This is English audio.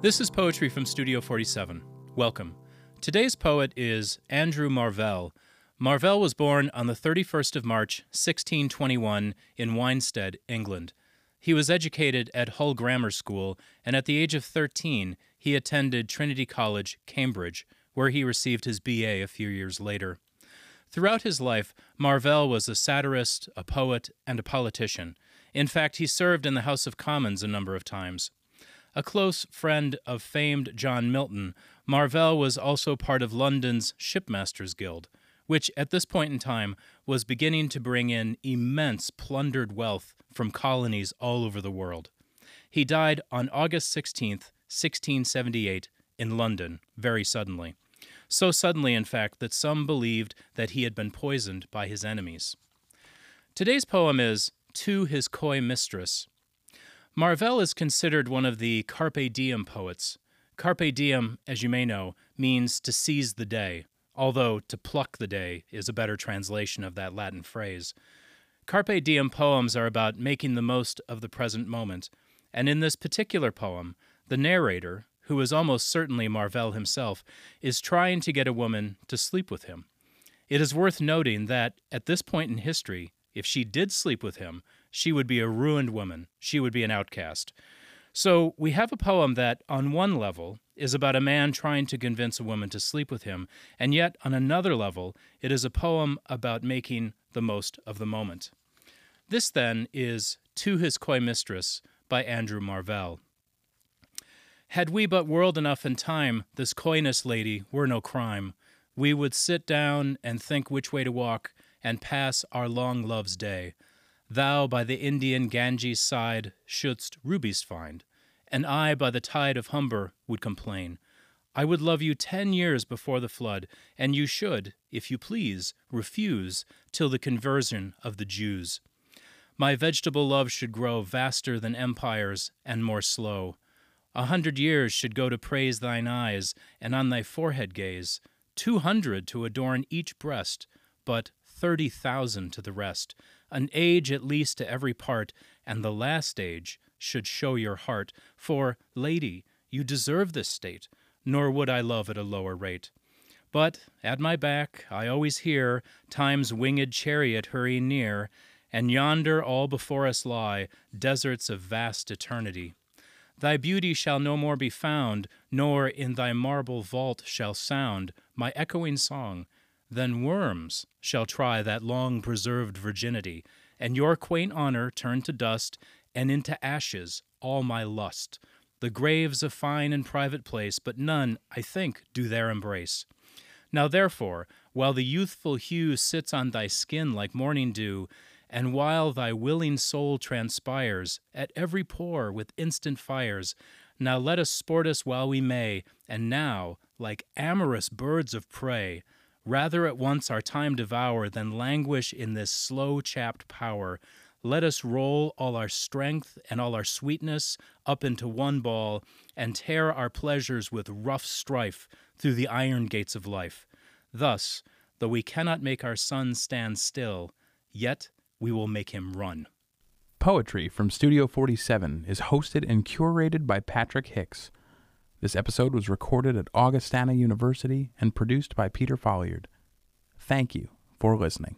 This is poetry from Studio 47. Welcome. Today's poet is Andrew Marvell. Marvell was born on the 31st of March, 1621, in Winestead, England. He was educated at Hull Grammar School, and at the age of 13, he attended Trinity College, Cambridge, where he received his BA a few years later. Throughout his life, Marvell was a satirist, a poet, and a politician. In fact, he served in the House of Commons a number of times. A close friend of famed John Milton, Marvell was also part of London's Shipmasters Guild, which at this point in time was beginning to bring in immense plundered wealth from colonies all over the world. He died on August 16, 1678, in London, very suddenly. So suddenly, in fact, that some believed that he had been poisoned by his enemies. Today's poem is To His Coy Mistress, Marvell is considered one of the Carpe Diem poets. Carpe diem, as you may know, means to seize the day, although to pluck the day is a better translation of that Latin phrase. Carpe diem poems are about making the most of the present moment, and in this particular poem, the narrator, who is almost certainly Marvell himself, is trying to get a woman to sleep with him. It is worth noting that, at this point in history, if she did sleep with him, she would be a ruined woman. She would be an outcast. So we have a poem that, on one level, is about a man trying to convince a woman to sleep with him, and yet, on another level, it is a poem about making the most of the moment. This, then, is To His Coy Mistress by Andrew Marvell. Had we but world enough and time, this coyness, lady, were no crime. We would sit down and think which way to walk, and pass our long love's day. Thou by the Indian Ganges side shouldst rubies find, and I by the tide of Humber would complain. I would love you ten years before the flood, and you should, if you please, refuse till the conversion of the Jews. My vegetable love should grow vaster than empires and more slow. A hundred years should go to praise thine eyes, and on thy forehead gaze, two hundred to adorn each breast, but thirty thousand to the rest, an age at least to every part, and the last age should show your heart. For, lady, you deserve this state, nor would I love at a lower rate. But at my back I always hear Time's winged chariot hurry near, and yonder all before us lie deserts of vast eternity. Thy beauty shall no more be found, nor in thy marble vault shall sound my echoing song, then worms shall try that long preserved virginity, and your quaint honor turn to dust, and into ashes all my lust. The graves a fine and private place, but none, I think, do there embrace. Now therefore, while the youthful hue sits on thy skin like morning dew, and while thy willing soul transpires at every pore with instant fires, now let us sport us while we may, and now, like amorous birds of prey, Rather at once our time devour than languish in this slow chapped power. Let us roll all our strength and all our sweetness up into one ball and tear our pleasures with rough strife through the iron gates of life. Thus, though we cannot make our sun stand still, yet we will make him run. Poetry from Studio 47 is hosted and curated by Patrick Hicks. This episode was recorded at Augustana University and produced by Peter Folliard. Thank you for listening.